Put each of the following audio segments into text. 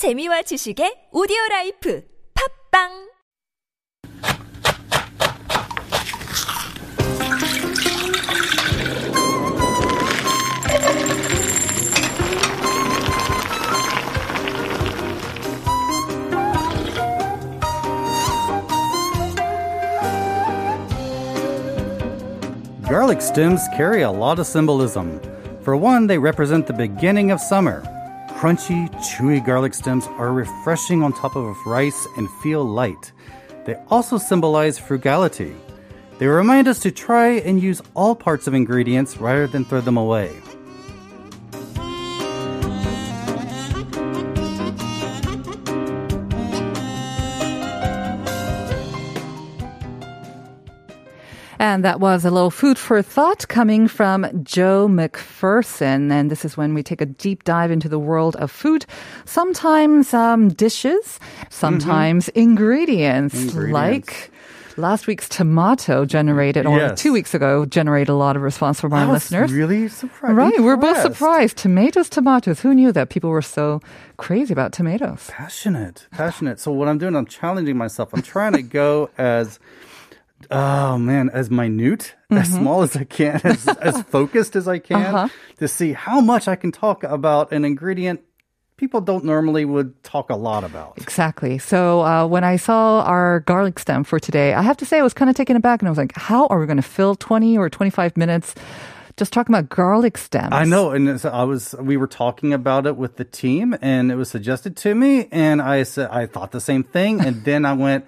재미와 지식의 오디오 라이프 팝빵 Garlic stems carry a lot of symbolism. For one, they represent the beginning of summer. Crunchy, chewy garlic stems are refreshing on top of rice and feel light. They also symbolize frugality. They remind us to try and use all parts of ingredients rather than throw them away. And that was a little food for thought coming from Joe McPherson. And this is when we take a deep dive into the world of food. Sometimes um, dishes, sometimes ingredients, Ingredients. like last week's tomato generated, or Yes. two weeks ago, generated a lot of response from our listeners. really surprised. Right, we're both surprised. Tomatoes, tomatoes. Who knew that people were so crazy about tomatoes? Passionate, passionate. So what I'm doing, I'm challenging myself. I'm trying to go as, oh man, as minute, as small as I can, as, as focused as I can, Uh-huh. to see how much I can talk about an ingredient people don't normally would talk a lot about. Exactly. So uh, when I saw our garlic stem for today, I have to say I was kind of taken aback, and I was like, "How are we going to fill twenty or twenty-five minutes just talking about garlic stems?" I know, and I was we were talking about it with the team, and it was suggested to me, and I said I thought the same thing, and then I went,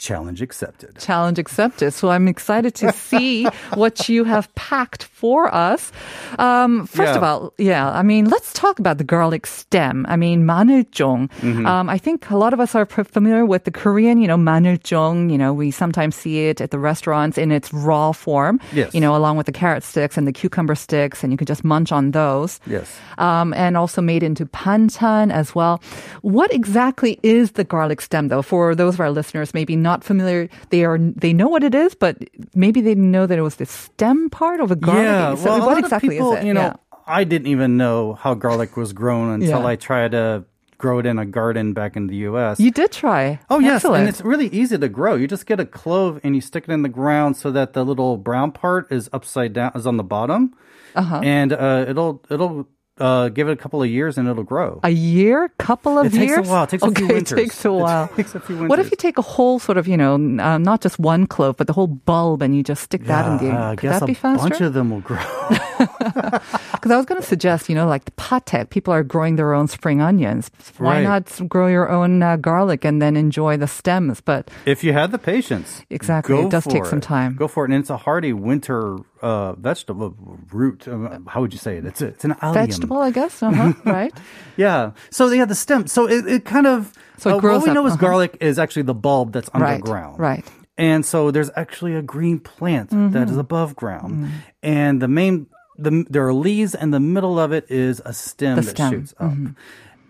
challenge accepted. Challenge accepted. So I'm excited to see what you have packed for us. Um, first of all, yeah, I mean, let's talk about the garlic stem. I mean, manuljong. Mm-hmm. Um, I think a lot of us are familiar with the Korean, you know, manuljong. You know, we sometimes see it at the restaurants in its raw form. Yes. You know, along with the carrot sticks and the cucumber sticks, and you can just munch on those. Yes. Um, and also made into panchan as well. What exactly is the garlic stem, though? For those of our listeners, maybe not familiar, they are they know what it is, but maybe they didn't know that it was the stem part of a garlic. Yeah, So well, what exactly people, is it? you know, Yeah. I didn't even know how garlic was grown until Yeah. I tried to grow it in a garden back in the U.S. You did try. Oh yes, Excellent. and it's really easy to grow. You just get a clove and you stick it in the ground so that the little brown part is upside down, is on the bottom, Uh-huh. and uh, it'll it'll uh, give it a couple of years and it'll grow. a year, couple of years? It takes a while. It takes a okay, few winters. it takes a while. It takes a few winters. What if you take a whole sort of, you know, uh, not just one clove, but the whole bulb, and you just stick that in the? Yeah, I Could guess that be a bunch of them will grow. Because I was going to suggest, you know, like the pate, people are growing their own spring onions. Why Right. not grow your own uh, garlic and then enjoy the stems? But if you have the patience, Exactly. It does take for some time. Go for it, and it's a hardy winter uh, vegetable root. Uh, how would you say it? It's a, it's an allium. vegetable, I guess. Uh-huh, right? Yeah. So they yeah, the stem. So it, it kind of. So it uh, grows what we up, know is uh-huh. garlic is actually the bulb that's underground. right. And so there's actually a green plant that Mm-hmm. is above ground, and the main the there are leaves, and the middle of it is a stem The that stem. shoots up.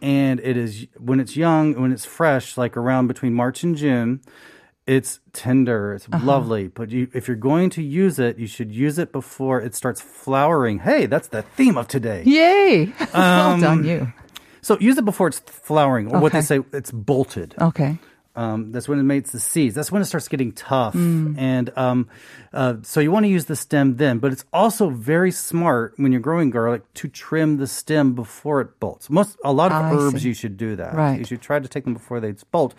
And it is when it's young, when it's fresh, like around between March and June. It's tender, it's Uh-huh. lovely, but you, if you're going to use it, you should use it before it starts flowering. Hey, that's the theme of today. Yay! well Um, done, you. So use it before it's flowering, or what they say, it's bolted. Okay. Um, that's when it makes the seeds. That's when it starts getting tough. Mm. And um, uh, so you want to use the stem then, but it's also very smart when you're growing garlic to trim the stem before it bolts. Most a lot of I herbs see. you should do that. Right. You should try to take them before they bolt,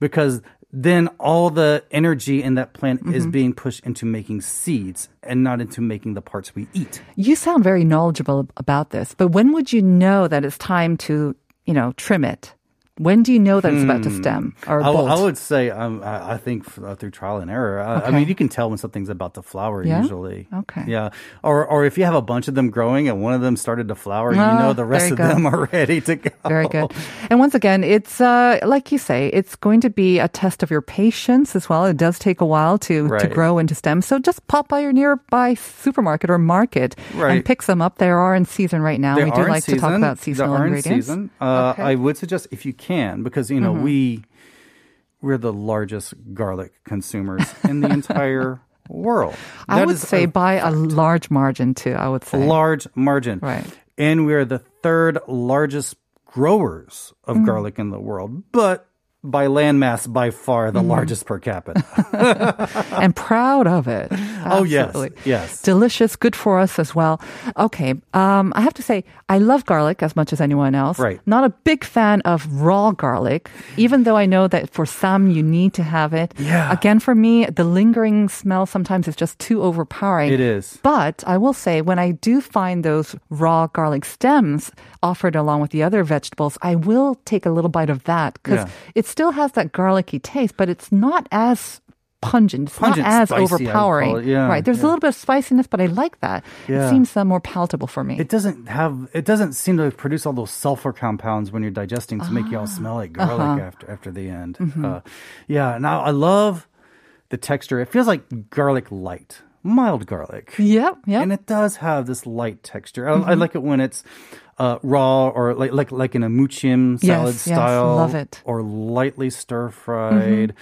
because then all the energy in that plant is Mm-hmm. being pushed into making seeds and not into making the parts we eat. You sound very knowledgeable about this, but when would you know that it's time to, you know, trim it? When do you know that it's about to stem or Hmm. I, bolt? I would say um, I, I think uh, through trial and error. I, I mean, you can tell when something's about to flower Yeah? usually. Okay. Yeah. Or or if you have a bunch of them growing and one of them started to flower, you Ah, know the rest there of you go. them are ready to go. Very good. And once again, it's uh, like you say, it's going to be a test of your patience as well. It does take a while to, to grow into stems. So just pop by your nearby supermarket or market and pick some up. They are in season right now. They we do like to talk about seasonal are in ingredients. season. Uh, Okay. I would suggest if you can, because you know Mm-hmm. we we're the largest garlic consumers in the entire world. I would say a by a large margin too. I would say. large margin. Right. And we're the third largest growers of garlic in the world, but by landmass, by far the largest per capita. and proud of it. Oh, yes, yes. Delicious, good for us as well. Okay, um, I have to say, I love garlic as much as anyone else. Right. Not a big fan of raw garlic, even though I know that for some you need to have it. Yeah. Again, for me, the lingering smell sometimes is just too overpowering. It is. But I will say, when I do find those raw garlic stems offered along with the other vegetables, I will take a little bite of that because Yeah. it still has that garlicky taste, but it's not as pungent. It's Pungent, not as spicy, I would call overpowering. Yeah, right. There's yeah. a little bit of spiciness, but I like that. It seems uh, more palatable for me. It doesn't have. It doesn't seem to produce all those sulfur compounds when you're digesting to make you all smell like garlic Uh-huh. after after the end. Mm-hmm. Uh, yeah. Now I love the texture. It feels like garlic light, mild garlic. Yep. Yep. and it does have this light texture. I, Mm-hmm. I like it when it's uh, raw or like like like in a muchim salad Yes, yes, style, love it. Mm-hmm. or lightly stir fried.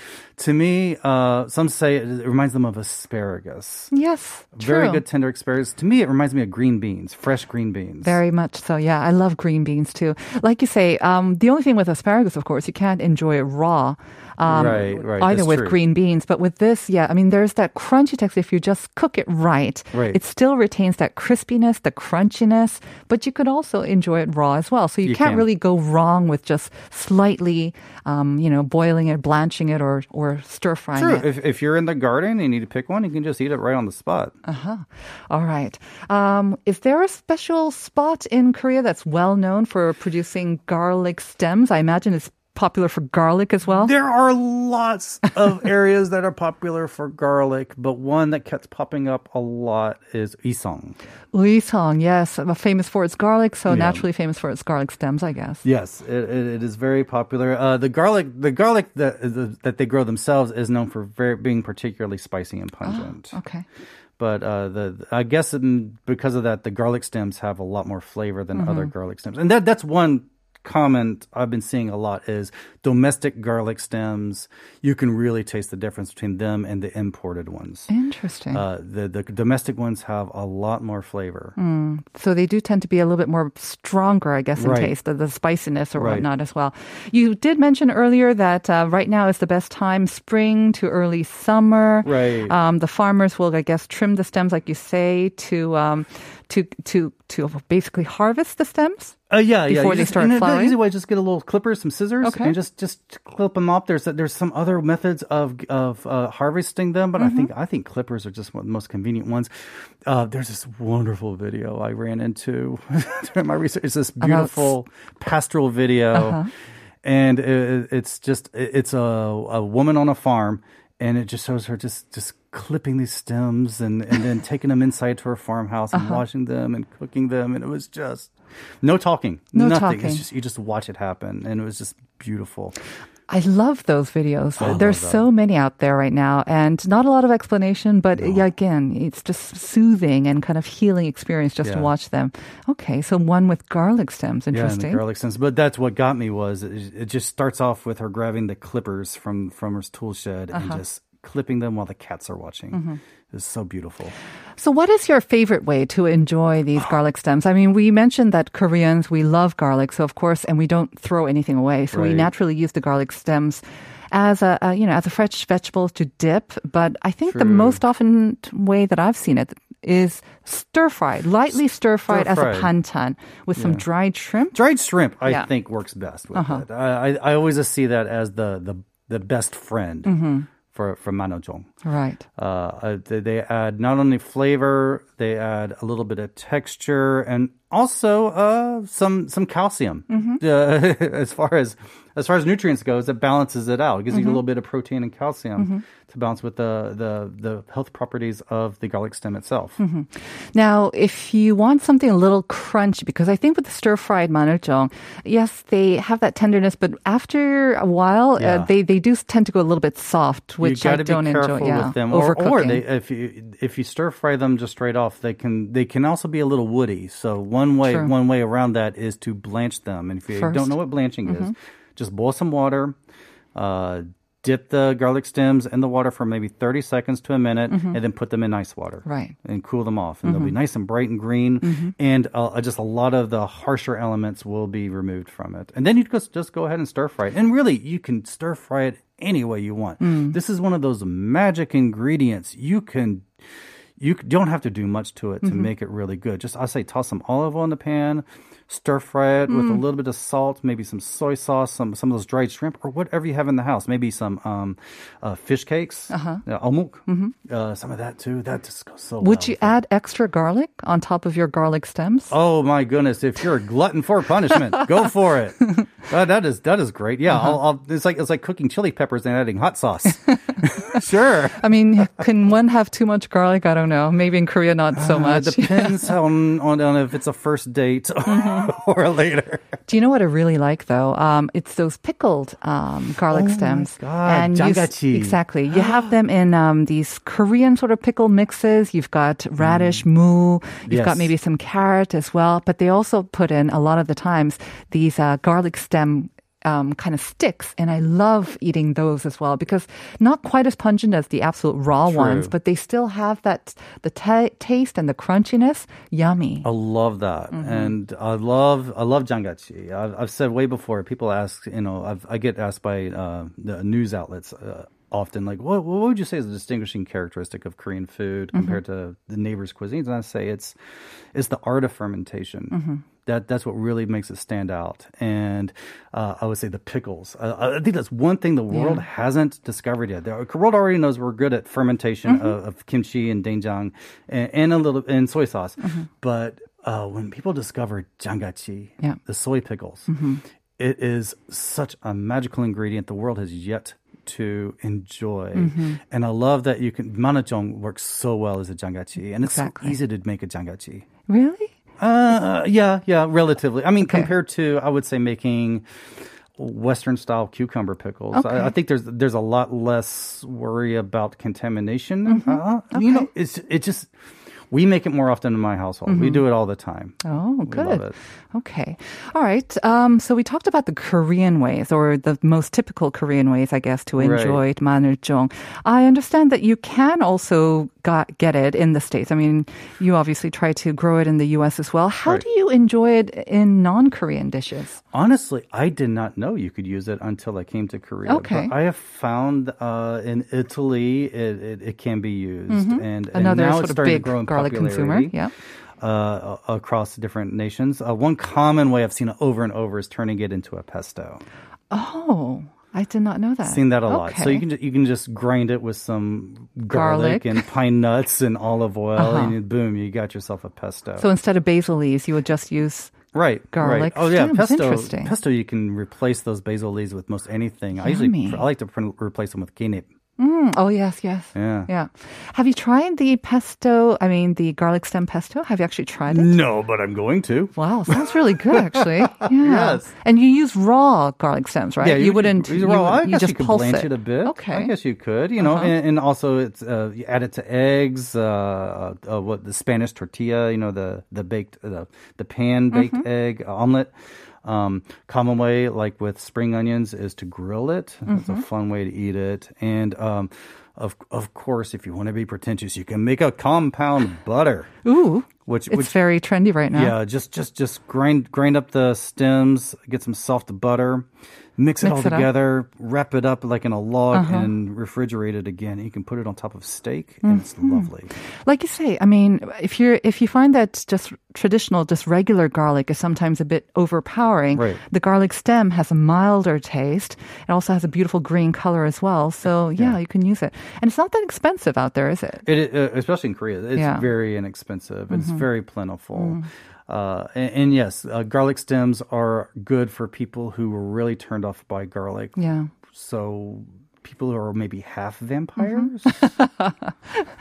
To me, uh, some say it, it reminds them of asparagus. yes. Very true. good tender asparagus. To me, it reminds me of green beans, fresh green beans. Very much so. Yeah, I love green beans too. Like you say, um, the only thing with asparagus, of course, you can't enjoy it raw. Um, Right, right, Either that's with true. green beans, but with this, yeah, I mean, there's that crunchy texture. If you just cook it right, Right. it still retains that crispiness, the crunchiness, but you could also enjoy it raw as well. So you, You can't can. really go wrong with just slightly, um, you know, boiling it, blanching it, or or stir frying True. it. If, if you're in the garden and you need to pick one, you can just eat it right on the spot. Uh huh. All right. Um, is there a special spot in Korea that's well known for producing garlic stems? I imagine it's popular for garlic as well. There are lots of areas that are popular for garlic, but one that keeps popping up a lot is Isong. Uisong, yes, uh, famous for its garlic, so Yeah. naturally famous for its garlic stems, I guess. Yes, it, it, is very popular. Uh, the garlic, the garlic that the, that they grow themselves is known for very, being particularly spicy and pungent. Okay. But uh, the I guess because of that, the garlic stems have a lot more flavor than other garlic stems, and that that's one comment I've been seeing a lot is domestic garlic stems. You can really taste the difference between them and the imported ones. Interesting. Uh, the the domestic ones have a lot more flavor. so they do tend to be a little bit more stronger, I guess, in Right. taste, the, the spiciness or Right. whatnot as well. You did mention earlier that uh, right now is the best time, spring to early summer. Right. Um, the farmers will, I guess, trim the stems, like you say, to um, to to to basically harvest the stems. Uh, yeah, yeah. Before you they just- start flowering? The easy way, is just get a little clippers, some scissors, Okay. and just just clip them up. There's there's some other methods of of uh, harvesting them, but Mm-hmm. I think I think clippers are just one of the most convenient ones. Uh, there's this wonderful video I ran into during my research. It's this beautiful pastoral video, Uh-huh. and it, it's just it's a a woman on a farm, and it just shows her just just clipping these stems and and then taking them inside to her farmhouse Uh-huh. and washing them and cooking them, and it was just no talking, No nothing. talking. It's just you just watch it happen, and it was just beautiful. I love those videos. I There's so many out there right now, and not a lot of explanation, but yeah, again, it's just soothing and kind of healing experience just to watch them. Okay, so one with garlic stems. Yeah, Interesting. garlic stems. But that's what got me was it, it just starts off with her grabbing the clippers from from her tool shed Uh-huh. and just clipping them while the cats are watching. Mm-hmm. It's so beautiful. So, what is your favorite way to enjoy these garlic stems? I mean, we mentioned that Koreans, we love garlic, so of course, and we don't throw anything away. So, we naturally use the garlic stems as a, a, you know, as a fresh vegetable to dip. But I think the most often way that I've seen it is stir fried, lightly stir fried as a panchan with some dried shrimp. Dried shrimp, I Yeah. think, works best with Uh-huh. it. I, I I always just see that as the the the best friend Mm-hmm. For for manojong. Right. Uh, uh, they, they add not only flavor, they add a little bit of texture and also uh, some some calcium. Mm-hmm. Uh, as far as as far as nutrients goes, it balances it out. It gives you a Mm-hmm. little bit of protein and calcium to balance with the, the the health properties of the garlic stem itself. Mm-hmm. Now, if you want something a little crunchy, because I think with the stir fried manojong, yes, they have that tenderness, but after a while, Yeah. uh, they, they do tend to go a little bit soft, which you I got to don't be careful enjoy. Yeah, with them, or, or they, if you if you stir fry them just straight off, they can they can also be a little woody. So one way True. one way around that is to blanch them. And if you. Mm-hmm. don't know what blanching is, just boil some water. Uh, dip the garlic stems in the water for maybe 30 seconds to a minute and then put them in ice water. Mm-hmm. Right. Mm-hmm. And cool them off. And they'll be nice and bright and green. And uh, just a lot of the harsher elements will be removed from it. And then you just, just go ahead and stir fry it. And really, you can stir fry it any way you want. Mm. This is one of those magic ingredients. You can you don't have to do much to it to Mm-hmm. make it really good. Just I say toss some olive oil in the pan, stir fry it with a Mm. little bit of salt, maybe some soy sauce, some some of those dried shrimp or whatever you have in the house. Maybe some um, uh, fish cakes, uh-huh. omuk, uh, some of that too. That just goes so. Mm-hmm. Would well you with it. add extra garlic on top of your garlic stems? Oh my goodness! If you're a glutton for punishment, go for it. Uh, that is that is great. Yeah, Uh-huh. I'll, I'll, it's like it's like cooking chili peppers and adding hot sauce. sure. I mean, can one have too much garlic? I don't know. Maybe in Korea, not so Uh, much. It depends on, on on if it's a first date Mm-hmm. or later. Do you know what I really like though? Um, it's those pickled um, garlic Oh stems. God, you exactly. You have them in um, these Korean sort of pickle mixes. You've got radish, mu. You've got Mm. Maybe some carrot as well. But they also put in a lot of the times these uh, garlic stem. Um, kind of sticks, and I love eating those as well because not quite as pungent as the absolute raw ones, but they still have that the ta taste and the crunchiness. Yummy. I love that, Mm-hmm. and I love I love jangachi. I've, I've said way before. People ask, you know, I've, I get asked by uh, the news outlets. Uh, Often, like, what, what would you say is a distinguishing characteristic of Korean food Mm-hmm. compared to the neighbors' cuisines? And I say it's it's the art of fermentation. Mm-hmm. That that's what really makes it stand out. And uh, I would say the pickles. Uh, I think that's one thing the world hasn't discovered yet. The world already knows we're good at fermentation Mm-hmm. of, of kimchi and doenjang and, and a little and soy sauce, Mm-hmm. but uh, when people discovered jangachi, Yeah. the soy pickles, it is such a magical ingredient the world has yet to enjoy. And I love that you can manajong works so well as a jangachi, and it's Exactly. so easy to make a jangachi. Really? Uh, yeah, yeah, relatively. I mean, compared to, I would say making Western style cucumber pickles. Okay. I, I think there's there's a lot less worry about contamination. Mm-hmm. Uh, You know, it's it just we make it more often in my household. We do it all the time. Oh, good. love it. Okay. All right. Um, so we talked about the Korean ways or the most typical Korean ways, I guess, to Right. enjoy maneljong. I understand that you can also got, get it in the States. I mean, you obviously try to grow it in the US as well. How Right. do you enjoy it in non-Korean dishes? Honestly, I did not know you could use it until I came to Korea. Okay. But I have found uh, in Italy it, it, it can be used, and, and Mm-hmm. Another now it's starting to grow in garlic consumer. popularity, Yeah. Uh, across different nations. Uh, one common way I've seen it over and over is turning it into a pesto. Oh, I did not know that. Seen that a lot. So you can you can just grind it with some Garlic. garlic, and pine nuts and olive oil, Uh-huh. and boom, you got yourself a pesto. So instead of basil leaves, you would just use Right, garlic Right. Oh yeah, pesto. Interesting. Pesto, you can replace those basil leaves with most anything. I usually I like to pr- replace them with kinip. Mm, oh yes, yes. Yeah. Yeah. Have you tried the pesto? I mean, the garlic stem pesto. Have you actually tried it? No, but I'm going to. Wow, sounds really good actually. Yeah. Yes. And you use raw garlic stems, right? Yeah, you, wouldn't. You, You, well, I you guess just you could pulse blanch it. it. a bit. Okay. I guess you could. You know, Uh-huh. and, and also it's uh, you add it to eggs. Uh, uh, what the Spanish tortilla? You know, the the baked the the pan baked Mm-hmm. egg omelet. Um, common way, like with spring onions, is to grill it. It's Mm-hmm. a fun way to eat it. And um, of of course, if you want to be pretentious, you can make a compound butter. Ooh, Which it's which very trendy right now. yeah, just just just grind grind up the stems, get some soft butter, mix it Mix all it up. Uh-huh. together, wrap it up like in a log, and refrigerate it again. You can put it on top of steak, and it's Mm-hmm. lovely. Like you say, I mean, if you're if you find that just traditional, just regular garlic is sometimes a bit overpowering, Right. the garlic stem has a milder taste. It also has a beautiful green color as well. So yeah, you can use it, and it's not that expensive out there, is it? It uh, especially in Korea, it's Yeah. Mm-hmm. very inexpensive. It's very plentiful. Uh, and, and yes, uh, garlic stems are good for people who were really turned off by garlic. Yeah. So people who are maybe half vampires. Mm-hmm.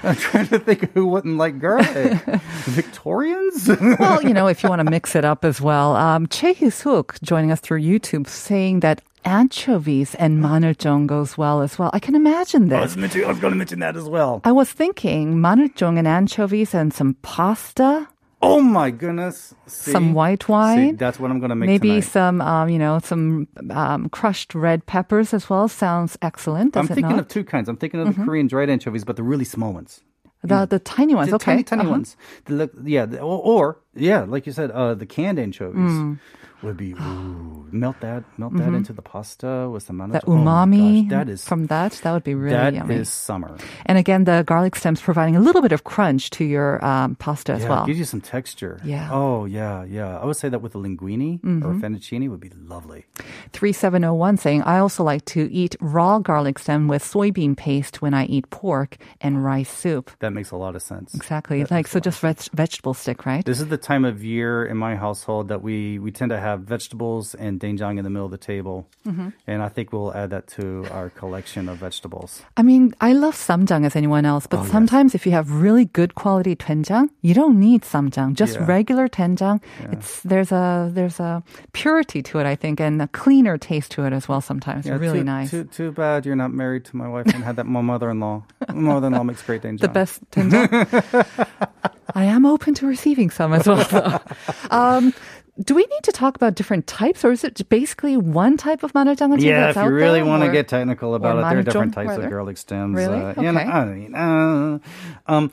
I'm trying to think who wouldn't like garlic. Victorians. well, you know, if you want to mix it up as well. Um, Choi Hee-suk joining us through YouTube saying that anchovies and maneljong goes well as well. I can imagine I this. was, I was going to mention that as well. I was thinking maneljong and anchovies and some pasta Oh my goodness! See? Some white See, wine. that's what I'm gonna make Maybe tonight. some, um, you know, some um, crushed red peppers as well. Sounds excellent. I'm thinking not? of two kinds. I'm thinking of the Korean dried anchovies, but the really small ones. the the tiny ones. The okay, tiny, tiny Uh-huh. ones. The yeah, the- or, or yeah, like you said, uh, the canned anchovies would be ooh, melt that, melt that into the pasta with some That oh umami gosh, that is from that that would be really that yummy. is summer. And again, the garlic stems providing a little bit of crunch to your um, pasta as well. it gives you some texture. Yeah. Mm-hmm. Oh yeah, yeah. I would say that with the linguine or fettuccine would be lovely. 3701 saying, I also like to eat raw garlic stem with soybean paste when I eat pork and rice soup. That makes a lot of sense. Exactly. Like, so just veg- vegetable stick, right? This is the time of year in my household that we, we tend to have vegetables and doenjang in the middle of the table. Mm-hmm. And I think we'll add that to our collection of vegetables. I mean, I love samjang as anyone else, but Oh, yes. sometimes if you have really good quality doenjang, you don't need samjang. Just Yeah. regular doenjang. It's there's a there's a purity to it, I think, and a cleaner taste to it as well. Sometimes Yeah, really too, nice. Too, too bad you're not married to my wife and had that my mother-in-law. My mother-in-law makes great doenjang. the best doenjang. I am open to receiving some as well. though. um, do we need to talk about different types, or is it basically one type of manujangaji Yeah, if you really want to get technical about it, there are different types rather? of garlic stems. Really? Uh, you know, Okay. I mean, uh, um,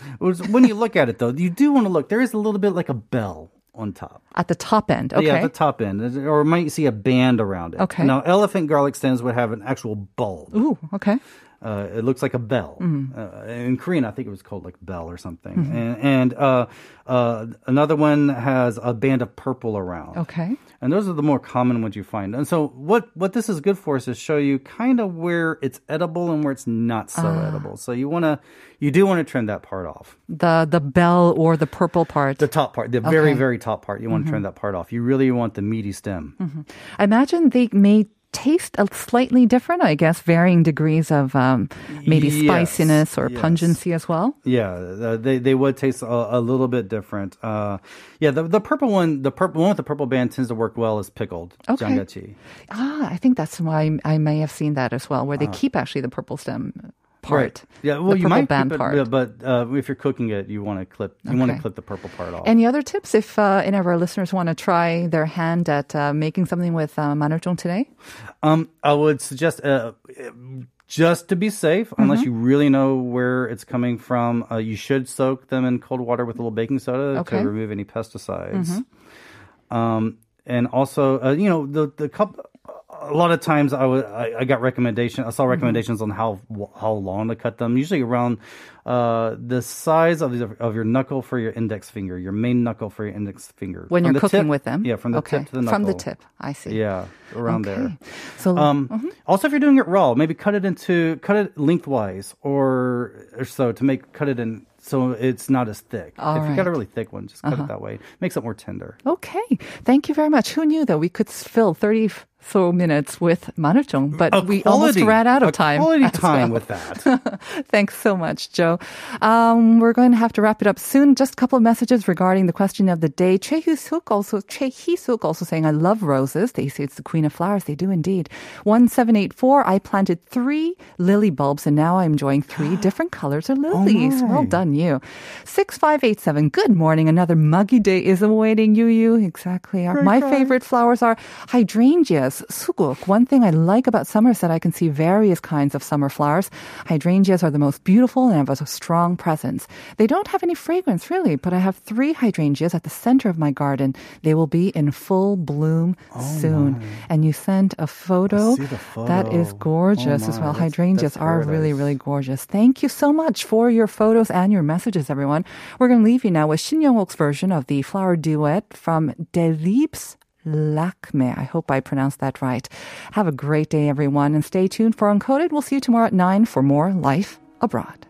when you look at it though, you do want to look. There is a little bit like a bell on top. at the top end? Okay. Yeah, at the top end, or might see a band around it. Okay. Now, elephant garlic stems would have an actual bulb. Ooh, okay. Uh, it looks like a bell. Mm-hmm. Uh, in Korean, I think it was called like bell or something. And, and uh, uh, another one has a band of purple around. Okay. And those are the more common ones you find. And so what what this is good for is to show you kind of where it's edible and where it's not so Ah. edible. So you want to you do want to trim that part off. The the bell or the purple part. The top part, the very Okay. Mm-hmm. very top part, you want to trim that part off. You really want the meaty stem. I imagine they may taste a slightly different, I guess, varying degrees of um, maybe Yes, spiciness or yes. pungency as well. Yeah, uh, they they would taste a, a little bit different. Uh, yeah, the the purple one, the purple one with the purple band tends to work well as pickled Okay. jangachi. Ah, I think that's why I may have seen that as well, where they keep actually the purple stem part. Uh. Yeah, well, you might band keep it, part. but uh, if you're cooking it, you want to clip you want to clip the purple part off. Any other tips if uh, any of our listeners want to try their hand at uh, making something with uh, manurjong today? Um, I would suggest uh, just to be safe, unless Mm-hmm. you really know where it's coming from, uh, you should soak them in cold water with a little baking soda Okay. Mm-hmm. to remove any pesticides. Um, and also, uh, you know, the the cup. A lot of times, I wa- I, I got recommendation. I saw Mm-hmm. recommendations on how how long to cut them. Usually around uh, the size of the, of your knuckle for your index finger, your main knuckle for your index finger. When From you're the cooking tip- with them? Yeah, from the okay. tip to the knuckle. From the tip, I see. Yeah, around there. So, Um, mhm. Also, if you're doing it raw, maybe cut it into cut it lengthwise or or so to make cut it in so it's not as thick. All if you got a Uh-huh. really thick one, just cut it that way. Makes it more tender. Okay. Thank you very much. Who knew that we could fill 30 f- so minutes with manurjong, but A we almost ran out of a time. Quality time well. with that. Thanks so much, Joe. Um, we're going to have to wrap it up soon. Just a couple of messages regarding the question of the day. Choi Hee-suk also, Choi Hee-suk also saying, I love roses. They say it's the queen of flowers. They do indeed. 1784, I planted three lily bulbs and now I'm enjoying three different colors of lilies. my. well done, you. 6587, good morning. Another muggy day is awaiting you, you. Exactly. Our- My favorite flowers are hydrangeas, suguk. One thing I like about summer is that I can see various kinds of summer flowers. Hydrangeas are the most beautiful and have a strong presence. They don't have any fragrance really, but I have three hydrangeas at the center of my garden. They will be in full bloom oh, soon. And you sent a photo. see the That is oh, gorgeous Oh as well. Hydrangeas that's are really, really gorgeous. Thank you so much for your photos and your messages, everyone. We're going to leave you now with Shin Young-ok's version of the flower duet from Delibes Lakme. I hope I pronounced that right. Have a great day, everyone, and stay tuned for Uncoded. We'll see you tomorrow at 9 for more Life Abroad.